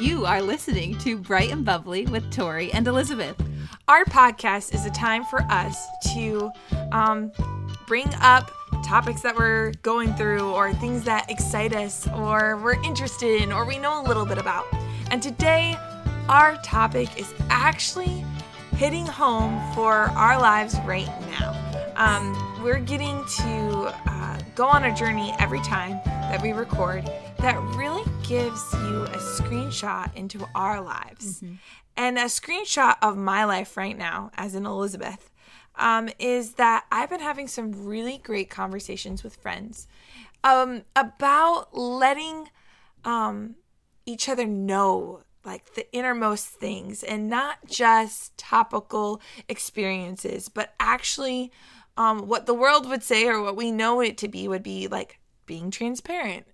You are listening to Bright and Bubbly with Tori and Elizabeth. Our podcast is a time for us to um, bring up topics that we're going through or things that excite us or we're interested in or we know a little bit about. And today, our topic is actually hitting home for our lives right now. Um, we're getting to uh, go on a journey every time that we record that really gives you a screenshot into our lives. And a screenshot of my life right now, as in Elizabeth, um, is that I've been having some really great conversations with friends um, about letting um, each other know like the innermost things and not just topical experiences, but actually um, what the world would say or what we know it to be would be like being transparent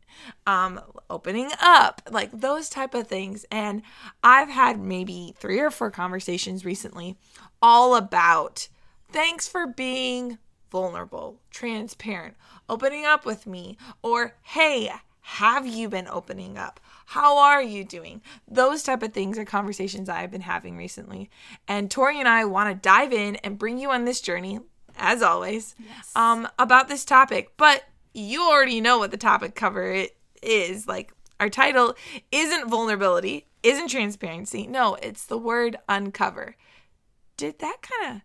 um opening up like those type of things. And i've had maybe three or four conversations recently all about thanks for being vulnerable transparent opening up with me or hey have you been opening up? How are you doing? Those type of things are conversations i've been having recently. And tori and i want to dive in and bring you on this journey as always um about this topic. But you already know what the topic cover it is. Like our title isn't vulnerability isn't transparency. No it's the word uncover. Did that kind of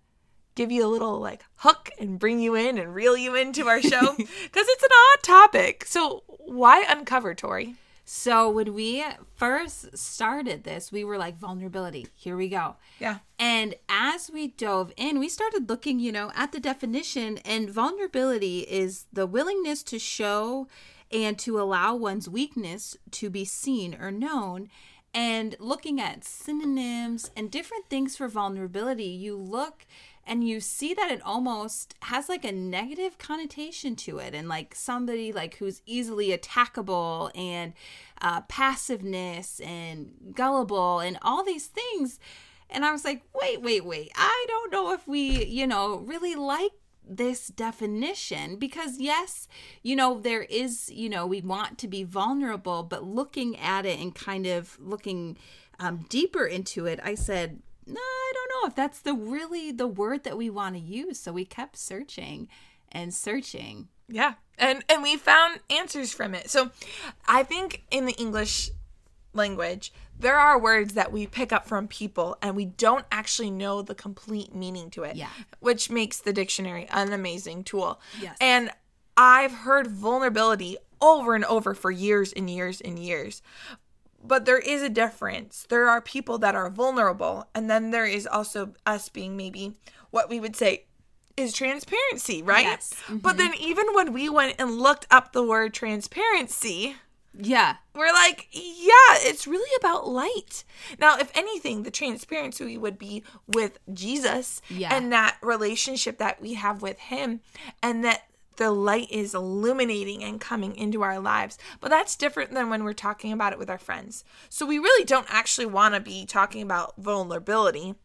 give you a little like hook and bring you in and reel you into our show? Because it's an odd topic. So why uncover tori So, when we first started this, we were like, vulnerability, here we go. yeah And as we dove in, we started looking, you know, at the definition, and vulnerability is the willingness to show and to allow one's weakness to be seen or known. And looking at synonyms and different things for vulnerability, you look and you see that it almost has like a negative connotation to it and like somebody like who's easily attackable and uh, passiveness and gullible and all these things and I was like, wait, wait, wait. I don't know if we, you know, really like this definition because, yes, you know, there is, you know, we want to be vulnerable, but looking at it and kind of looking um, deeper into it, I said, no, I don't know if that's the really the word that we want to use. So we kept searching and searching. Yeah. And and we found answers from it. So I think in the English language, there are words that we pick up from people and we don't actually know the complete meaning to it. Yeah. Which makes the dictionary an amazing tool. Yes. And I've heard vulnerability over and over for years and years and years. But there is a difference. There are people that are vulnerable, and then there is also us being maybe what we would say is transparency, right? Yes. But then mm-hmm. even when we went and looked up the word transparency, Yeah. we're like, yeah, it's really about light. Now, if anything, the transparency would be with Jesus Yeah. and that relationship that we have with him and that the light is illuminating and coming into our lives. But that's different than when we're talking about it with our friends. So we really don't actually want to be talking about vulnerability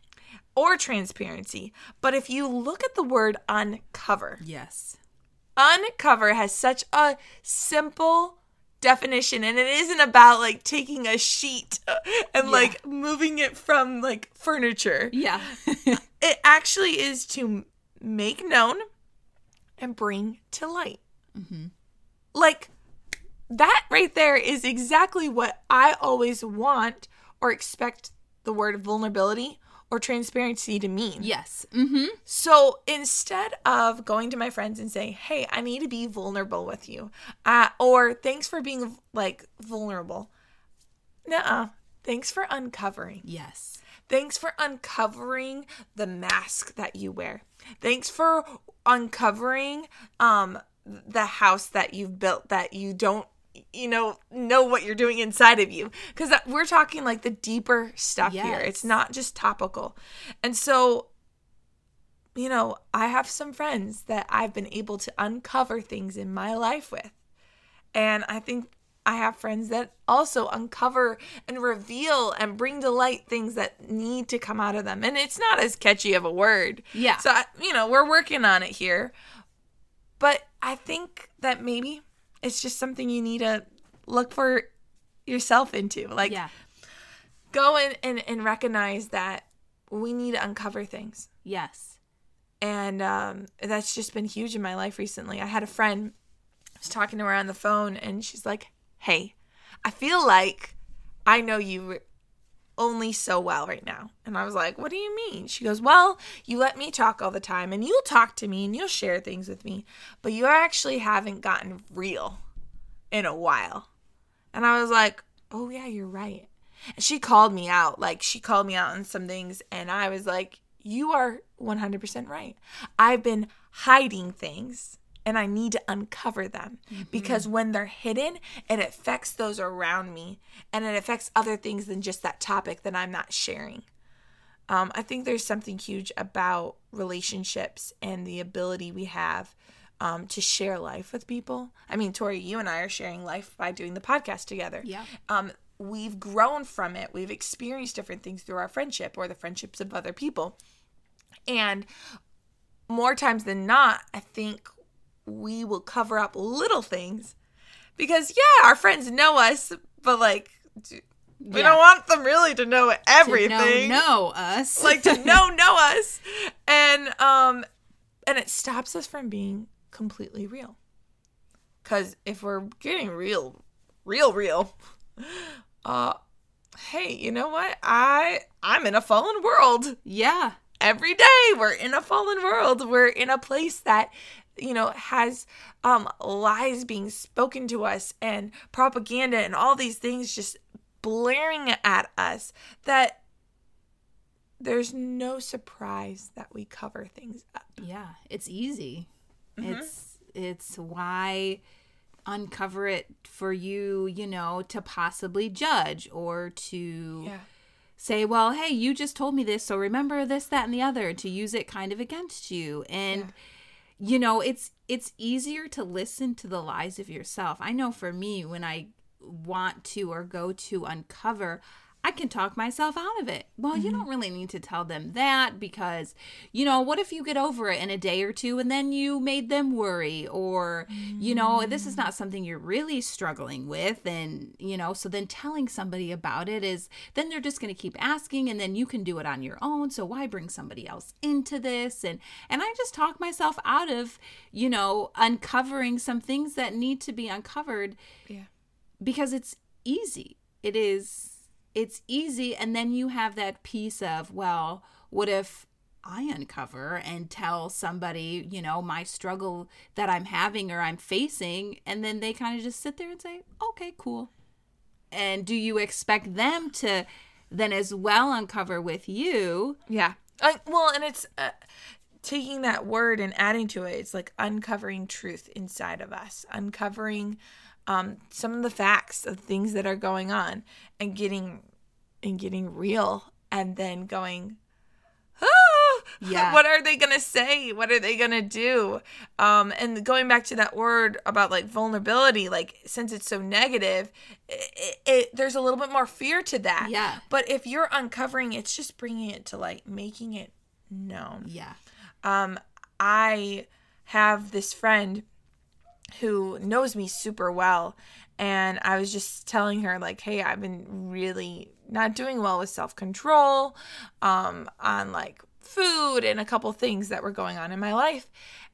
or transparency. But if you look at the word uncover, Yes. uncover has such a simple definition and it isn't about like taking a sheet uh, and like moving it from like furniture Yeah. it actually is to make known and bring to light like that right there is exactly what i always want or expect the word vulnerability or transparency to mean yes. Mm-hmm. so instead of going to my friends and saying, "Hey, I need to be vulnerable with you," uh, or "Thanks for being like vulnerable," Nuh-uh. Thanks for uncovering. Yes. Thanks for uncovering the mask that you wear. Thanks for uncovering um the house that you've built that you don't you know know what you're doing inside of you. Because we're talking like the deeper stuff here. It's not just topical. And so you know i have some friends that i've been able to uncover things in my life with. And i think i have friends that also uncover and reveal and bring to light things that need to come out of them and it's not as catchy of a word Yeah. so I, you know we're working on it here but i think that maybe it's just something you need to look for yourself into like yeah. go in and, and recognize that we need to uncover things. Yes. And um, that's just been huge in my life recently. I had a friend I was talking to her on the phone, and she's like, "Hey, I feel like I know you only so well right now." And I was like, "What do you mean?" She goes, "Well, you let me talk all the time, and you'll talk to me, and you'll share things with me, but you actually haven't gotten real in a while." And I was like, "Oh yeah, you're right." And she called me out, like she called me out on some things, and I was like, "You are 100% right. I've been hiding things." And I need to uncover them mm-hmm. because when they're hidden, it affects those around me and it affects other things than just that topic that I'm not sharing. Um, I think there's something huge about relationships and the ability we have um, to share life with people. I mean, Tori, you and I are sharing life by doing the podcast together. Yeah. Um, we've grown from it. We've experienced different things through our friendship or the friendships of other people. And more times than not, I think we will cover up little things because yeah, our friends know us, but like we yeah. don't want them really to know everything. To know, know us, like to know know us, and um, and it stops us from being completely real. Because if we're getting real, real, real, uh, hey, you know what? I I'm in a fallen world. Yeah. Every day we're in a fallen world. We're in a place that you know has um lies being spoken to us and propaganda and all these things just blaring at us that there's no surprise that we cover things up. Yeah, it's easy. Mm-hmm. It's it's why uncover it for you, you know, to possibly judge or to yeah. say, well, hey, you just told me this, so remember this, that, and the other, to use it kind of against you. And yeah you know it's it's easier to listen to the lies of yourself. I know for me when i want to or go to uncover I can talk myself out of it. Well, mm-hmm. you don't really need to tell them that because, you know, what if you get over it in a day or two and then you made them worry? Or, mm-hmm. you know, this is not something you're really struggling with. And, you know, so then telling somebody about it is then they're just going to keep asking and then you can do it on your own. So why bring somebody else into this? And, and I just talk myself out of, you know, uncovering some things that need to be uncovered. Yeah. Because it's easy. It is it's easy and then you have that piece of well what if I uncover and tell somebody, you know, my struggle that I'm having or I'm facing, and then they kind of just sit there and say, okay, cool. And do you expect them to then as well uncover with you? Yeah. Uh, well, and it's uh, taking that word and adding to it, it's like uncovering truth inside of us, uncovering um, some of the facts of things that are going on and getting and getting real and then going ah, yeah. what are they gonna say? What are they gonna do? Um and going back to that word about like vulnerability like since it's so negative it, it, there's a little bit more fear to that. Yeah. But if you're uncovering it's just bringing it to like making it known. Yeah. Um i have this friend who knows me super well and I was just telling her like, "Hey, I've been really not doing well with self-control um on like food and a couple things that were going on in my life."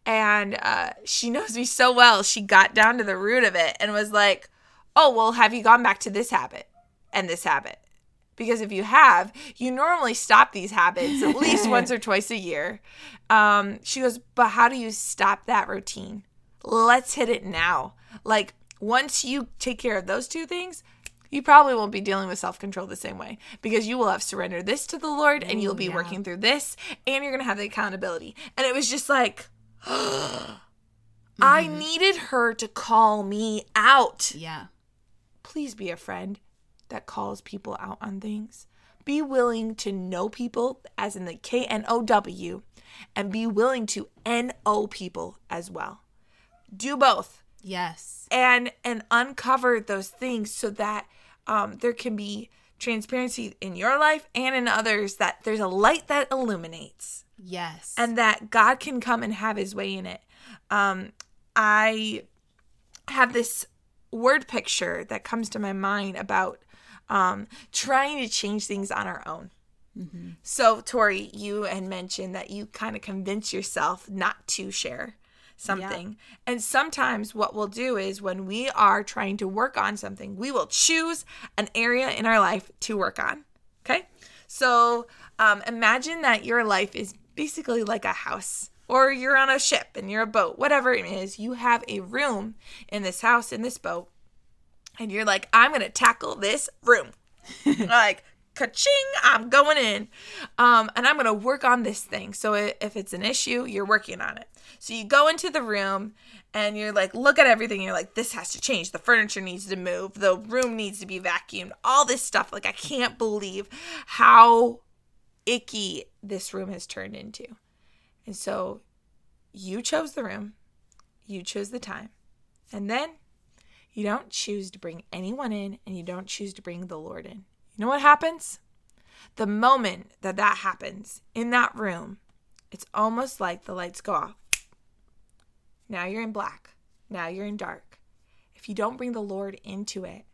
And uh, she knows me so well. She got down to the root of it and was like, "Oh, well, have you gone back to this habit and this habit?" Because if you have, you normally stop these habits at least once or twice a year. Um, she goes, But how do you stop that routine? Let's hit it now. Like, once you take care of those two things, you probably won't be dealing with self control the same way because you will have surrendered this to the Lord and you'll be yeah. working through this and you're going to have the accountability. And it was just like, mm-hmm. I needed her to call me out. Yeah. Please be a friend that calls people out on things. Be willing to know people, as in the K N O W, and be willing to N O people as well do both. Yes. And and uncover those things so that um, there can be transparency in your life and in others that there's a light that illuminates. Yes. And that god can come and have his way in it. Um, i have this word picture that comes to my mind about um, trying to change things on our own. So, Tori, you had mentioned that you kind of convince yourself not to share something. And sometimes what we'll do is when we are trying to work on something, we will choose an area in our life to work on. Okay. So, um, imagine that your life is basically like a house. Or you're on a ship and you're a boat, whatever it is, you have a room in this house, in this boat, and you're like, I'm gonna tackle this room. like, ka-ching, I'm going in. Um, and I'm gonna work on this thing. So if it's an issue, you're working on it. So you go into the room and you're like, look at everything. You're like, this has to change. The furniture needs to move. The room needs to be vacuumed. All this stuff. Like, I can't believe how icky this room has turned into. And so you chose the room, you chose the time, and then you don't choose to bring anyone in and you don't choose to bring the Lord in. You know what happens? The moment that that happens in that room, it's almost like the lights go off. Now you're in black. Now you're in dark. If you don't bring the Lord into it,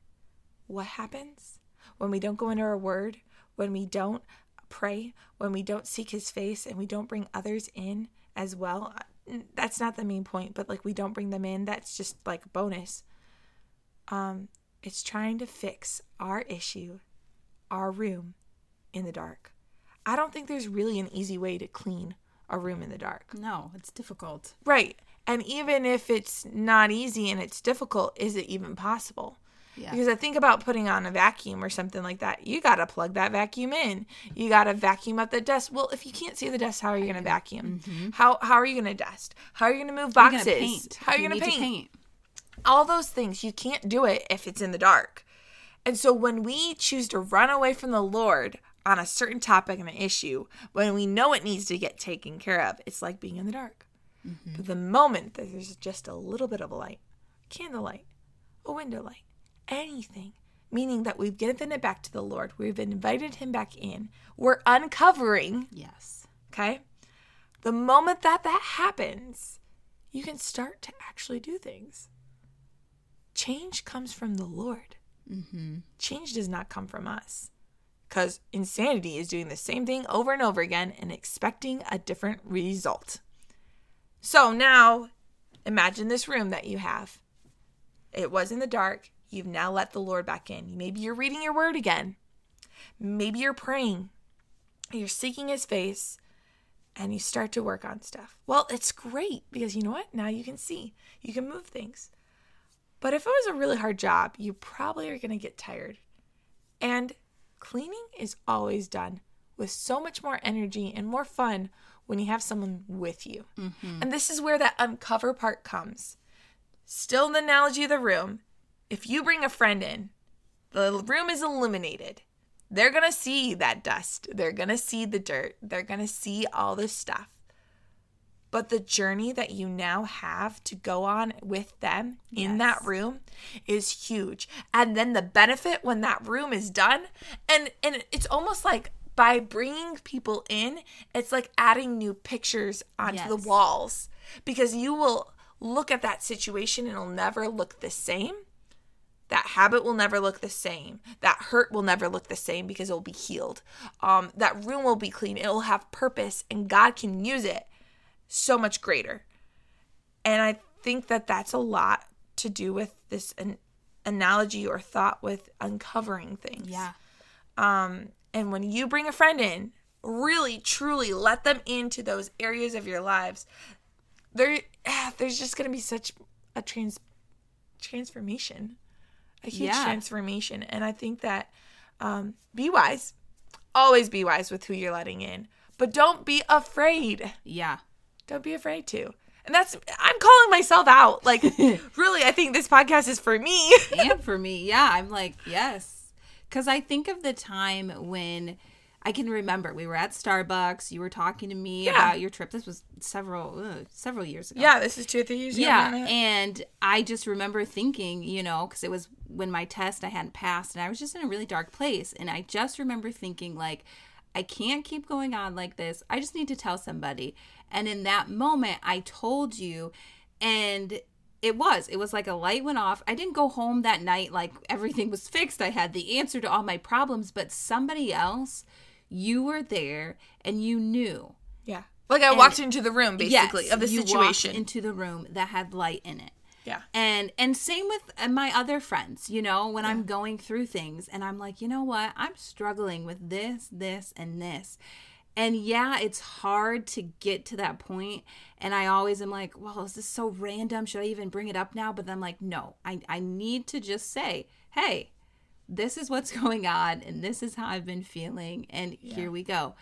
what happens? When we don't go into our word, when we don't pray, when we don't seek his face and we don't bring others in as well, that's not the main point, but like we don't bring them in, that's just like a bonus. Um, it's trying to fix our issue, our room in the dark. I don't think there's really an easy way to clean a room in the dark. No, it's difficult. Right. And even if it's not easy and it's difficult, is it even possible? Yeah. Because I think about putting on a vacuum or something like that. You got to plug that vacuum in. You got to vacuum up the dust. Well, if you can't see the dust, how are you going to vacuum? How how are you going to dust? How are you going to move Mm-hmm. You're boxes? gonna paint. How are you, You going to need paint? All those things. You can't do it if it's in the dark. And so when we choose to run away from the Lord on a certain topic and an issue, when we know it needs to get taken care of, it's like being in the dark. Mm-hmm. But the moment that there's just a little bit of a light, candlelight, a window light, anything, meaning that we've given it back to the Lord, we've invited Him back in, we're uncovering, Yes. okay? The moment that that happens, you can start to actually do things. Change comes from the Lord. Mm-hmm. Change does not come from us. Because insanity is doing the same thing over and over again and expecting a different result. So now, imagine this room that you have. It was in the dark. You've now let the Lord back in. Maybe you're reading your word again. Maybe you're praying. You're seeking his face and you start to work on stuff. Well, it's great because you know what? Now you can see, you can move things. But if it was a really hard job, you probably are going to get tired. And cleaning is always done with so much more energy and more fun when you have someone with you. Mm-hmm. And this is where that uncover part comes. Still, in the analogy of the room if you bring a friend in, the room is illuminated. They're going to see that dust. They're going to see the dirt. They're going to see all this stuff. But the journey that you now have to go on with them in that room is huge. And then the benefit when that room is done, and and it's almost like by bringing people in, it's like adding new pictures onto the walls because you will look at that situation and it'll never look the same. That habit will never look the same. That hurt will never look the same because it will be healed. Um, that room will be clean. It will have purpose, and God can use it so much greater. And I think that that's a lot to do with this an analogy or thought with uncovering things. Yeah. Um, and when you bring a friend in, really truly let them into those areas of your lives. There, ah, there's just gonna be such a trans transformation, a huge Yeah. transformation. And I think that um, be wise, always be wise with who you're letting in, but don't be afraid. Yeah. Don't be afraid to. And that's I'm calling myself out. Like, really, I think this podcast is for me. and for me, yeah, I'm like, yes. Because I think of the time when I can remember we were at Starbucks. You were talking to me Yeah. about your trip. This was several uh, several years ago. yeah, this is two or three years ago. Yeah, and I just remember thinking, you know, because it was when my test I hadn't passed, and I was just in a really dark place, and I just remember thinking like, I can't keep going on like this. I just need to tell somebody. And in that moment, I told you, and it was. It was like a light went off. I didn't go home that night like everything was fixed. I had the answer to all my problems, but somebody else, you were there and you knew. Yeah. Like I And- walked into the room basically Yes, of the you walked situation. into the room that had light in it. yeah. And and same with my other friends, you know, when I'm going through things and I'm like, you know what? I'm struggling with this, this and this. And yeah, it's hard to get to that point. and I always am like, well, is this so random? Should I even bring it up now? But I'm like, no. I I need to just say, "Hey, this is what's going on and this is how I've been feeling and here we go."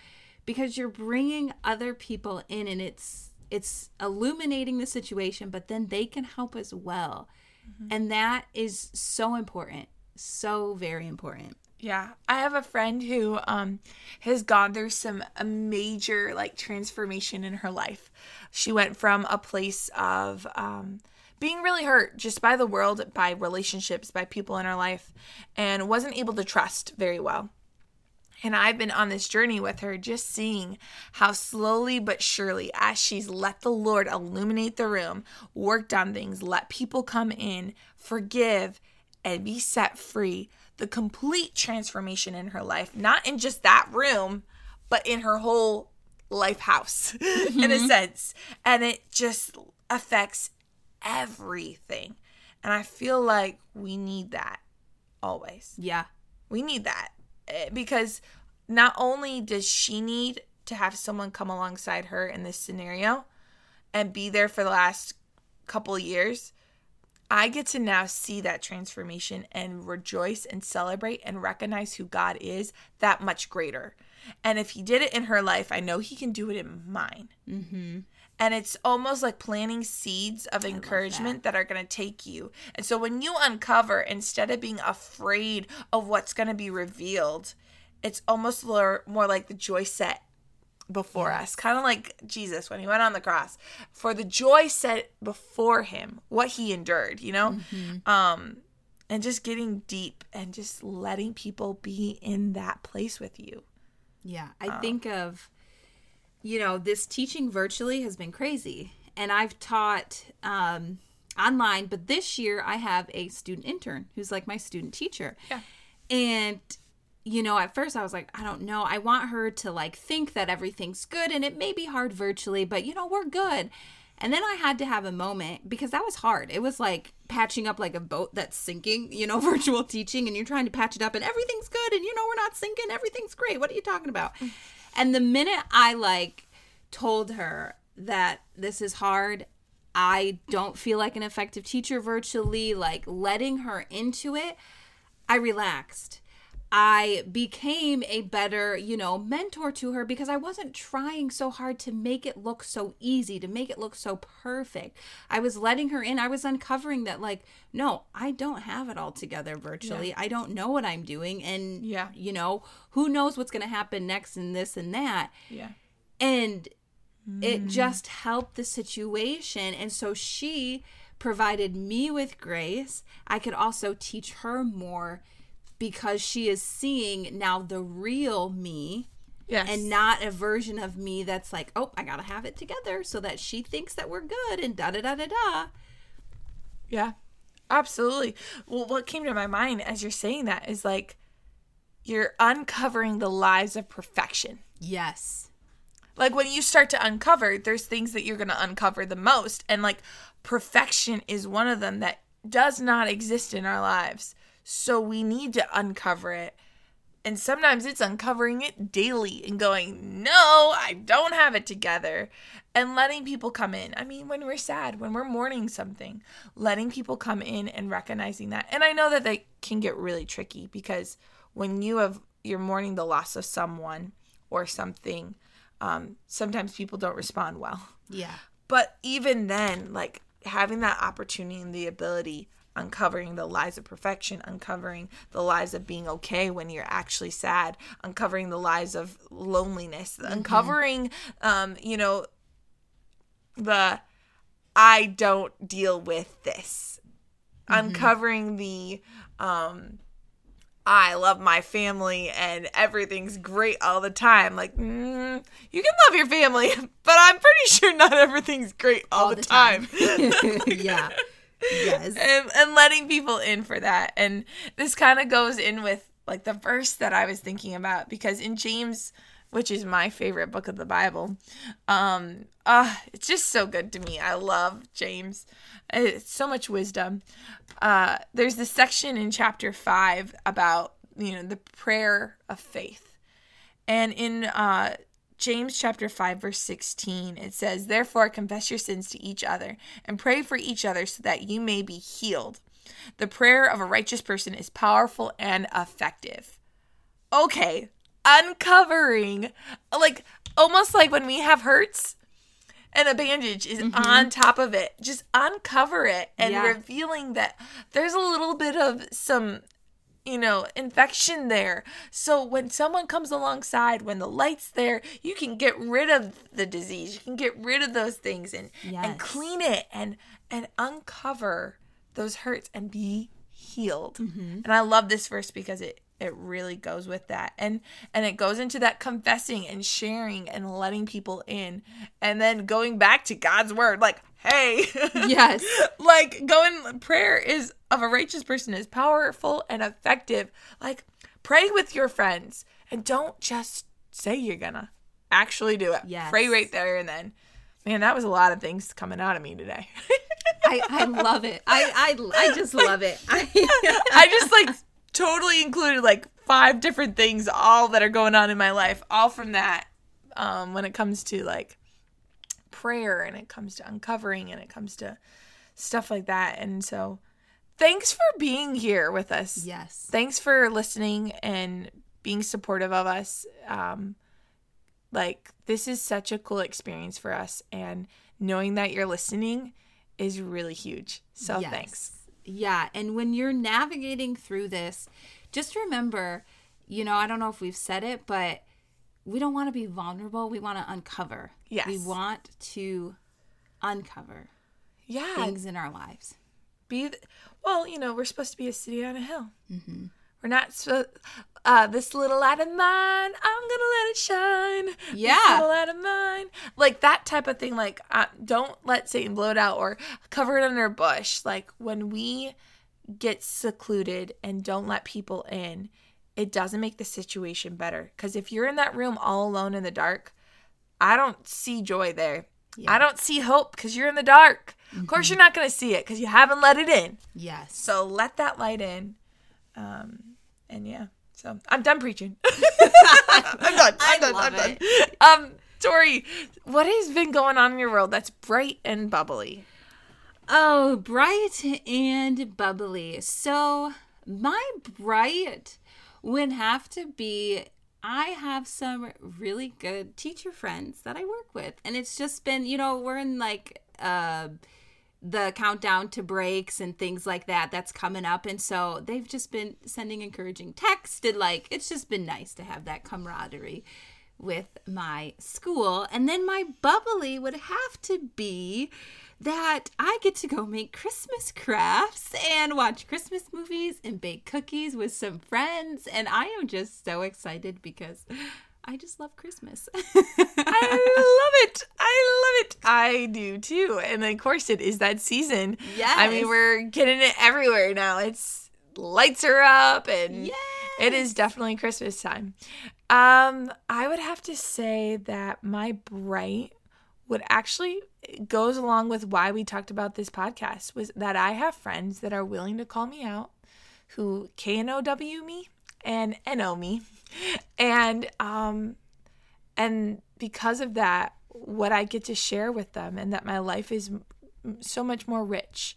Because you're bringing other people in and it's it's illuminating the situation, but then they can help as well. Mm-hmm. And that is so important. So very important. Yeah, I have a friend who um has gone through some a major like transformation in her life. She went from a place of um being really hurt just by the world, by relationships, by people in her life and wasn't able to trust very well. And I've been on this journey with her, just seeing how slowly but surely, as she's let the Lord illuminate the room, worked on things, let people come in, forgive, and be set free, the complete transformation in her life, not in just that room, but in her whole life house, in a sense. And it just affects everything. And I feel like we need that always. Yeah. We need that Eh, because not only does she need to have someone come alongside her in this scenario and be there for the last couple years, I get to now see that transformation and rejoice and celebrate and recognize who God is that much greater. And if He did it in her life, I know He can do it in mine. Mhm. And it's almost like planting seeds of encouragement that. are going to take you. And so when you uncover, instead of being afraid of what's going to be revealed, it's almost more like the joy set before us. Kind of like Jesus when he went on the cross. For the joy set before him, what he endured, you know? Um and just getting deep and just letting people be in that place with you. Yeah, I think of, you know, this teaching virtually has been crazy. And I've taught um, online, but this year I have a student intern who's like my student teacher. Yeah. And, you know, at first I was like, I don't know. I want her to like think that everything's good and it may be hard virtually, but, you know, we're good. And then I had to have a moment because that was hard. It was like patching up like a boat that's sinking, you know, virtual teaching, and you're trying to patch it up, and everything's good, and you know, we're not sinking, everything's great. What are you talking about? Mm. And the minute I like told her that this is hard, I don't feel like an effective teacher virtually, like letting her into it, I relaxed. I became a better, you know, mentor to her because I wasn't trying so hard to make it look so easy, to make it look so perfect. I was letting her in. I was uncovering that, like, no, I don't have it all together virtually. I don't know what I'm doing. And, Yeah. you know, who knows what's going to happen next and this and that. Yeah. And it mm. just helped the situation. And so she provided me with grace. I could also teach her more because she is seeing now the real me Yes. and not a version of me that's like, oh, I gotta have it together so that she thinks that we're good and da da da da da. Yeah, absolutely. Well, what came to my mind as you're saying that is like you're uncovering the lies of perfection. Yes. Like when you start to uncover, there's things that you're going to uncover the most. And like perfection is one of them that does not exist in our lives. So we need to uncover it. And sometimes it's uncovering it daily and going, no, I don't have it together. And letting people come in. I mean, when we're sad, when we're mourning something, letting people come in and recognizing that. And I know that that can get really tricky because when you have, you're mourning the loss of someone or something, um, sometimes people don't respond well. Yeah. But even then, like having that opportunity and the ability, uncovering the lies of perfection, uncovering the lies of being okay when you're actually sad, uncovering the lies of loneliness, uncovering, um, you know, the I don't deal with this, uncovering the, um, I love my family and everything's great all the time. Like, mm, you can love your family, but I'm pretty sure not everything's great all, the, time. yeah. Yes. and, and letting people in for that. And this kind of goes in with like the verse that I was thinking about because in James, which is my favorite book of the Bible, um, uh, it's just so good to me. I love James. It's so much wisdom. Uh, there's this section in chapter five about you know the prayer of faith, and in uh, James chapter 5 verse 16 it says therefore confess your sins to each other and pray for each other so that you may be healed. The prayer of a righteous person is powerful and effective. Okay, uncovering like almost like when we have hurts and a bandage is mm-hmm. on top of it. Just uncover it and Yeah. revealing that there's a little bit of some you know, infection there. So when someone comes alongside, when the light's there, you can get rid of the disease. You can get rid of those things and Yes. and clean it and and uncover those hurts and be healed. Mm-hmm. And I love this verse because it it really goes with that. And and it goes into that confessing and sharing and letting people in and then going back to God's word like, "Hey, Yes. like going prayer is of a righteous person is powerful and effective like pray with your friends and don't just say you're gonna actually do it Yes. pray right there and then man that was a lot of things coming out of me today I, I love it. I, I, I just love it. I, i just like totally included like five different things all that are going on in my life all from that um when it comes to like prayer and it comes to uncovering and it comes to stuff like that and so thanks for being here with us yes. thanks for listening and being supportive of us. Um, like this is such a cool experience for us, and knowing that you're listening is really huge. So Yes. thanks. Yeah. And when you're navigating through this, just remember, you know, I don't know if we've said it, but we don't want to be vulnerable. We want to uncover. Yes. We want to uncover Yeah, things in our lives. be well. You know, we're supposed to be a city on a hill. Mm-hmm. We're not so. Uh, this little light of mine, I'm gonna let it shine. This Yeah. little light of mine, like that type of thing. Like, uh, don't let Satan blow it out or cover it under a bush. Like when we get secluded and don't let people in, it doesn't make the situation better. Because if you're in that room all alone in the dark, I don't see joy there. Yeah. I don't see hope because you're in the dark. Of course, you're not going to see it because you haven't let it in. Yes. So let that light in. Um, and yeah, so I'm done preaching. I'm done. I'm done. I'm done. Um, Tori, what has been going on in your world that's bright and bubbly? Oh, bright and bubbly. So, my bright would have to be I have some really good teacher friends that I work with. And it's just been, you know, we're in like uh the countdown to breaks and things like that that's coming up. And so they've just been sending encouraging text and like it's just been nice to have that camaraderie with my school. And then my bubbly would have to be that I get to go make Christmas crafts and watch Christmas movies and bake cookies with some friends. And I am just so excited because I just love Christmas. I love it. I love it. I do too. And of course, it is that season. Yeah. I mean, we're getting it everywhere now. It's lights are up and it is definitely Christmas time. Um, I would have to say that my bright would actually goes along with why we talked about this podcast was that I have friends that are willing to call me out who K N O W me and N O me. And um and because of that what I get to share with them and that my life is so much more rich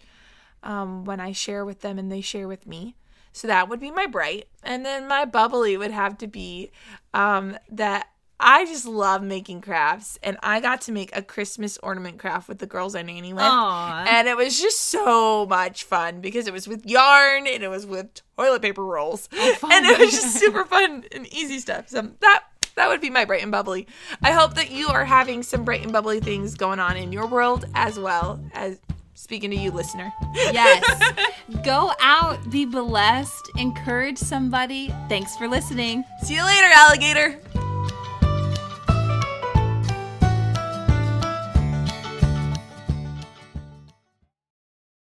um, when I share with them and they share with me. So that would be my bright. And then my bubbly would have to be um, that I just love making crafts. And I got to make a Christmas ornament craft with the girls I nanny with. Aw. And it was just so much fun because it was with yarn and it was with toilet paper rolls. Oh, fun. and it was just super fun and easy stuff. So that that would be my bright and bubbly. I hope that you are having some bright and bubbly things going on in your world as well as speaking to you, listener. yes. Go out, be blessed, encourage somebody. Thanks for listening. See you later, alligator.